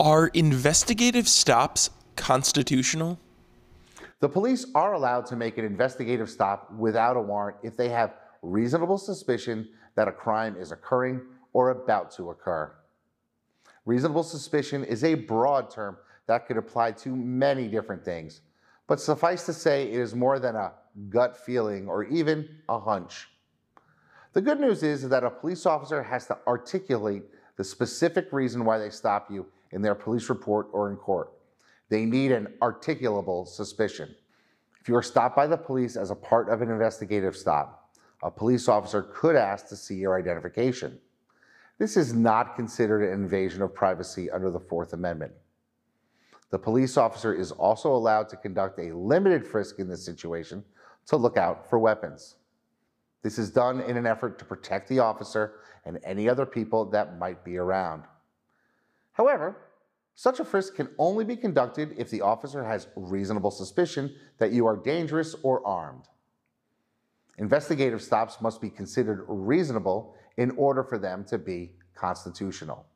Are investigative stops constitutional? The police are allowed to make an investigative stop without a warrant if they have reasonable suspicion that a crime is occurring or about to occur. Reasonable suspicion is a broad term that could apply to many different things, but suffice to say it is more than a gut feeling or even a hunch. The good news is that a police officer has to articulate the specific reason why they stop you in their police report or in court. They need an articulable suspicion. If you are stopped by the police as a part of an investigative stop, a police officer could ask to see your identification. This is not considered an invasion of privacy under the Fourth Amendment. The police officer is also allowed to conduct a limited frisk in this situation to look out for weapons. This is done in an effort to protect the officer and any other people that might be around. However, such a frisk can only be conducted if the officer has reasonable suspicion that you are dangerous or armed. Investigative stops must be considered reasonable in order for them to be constitutional.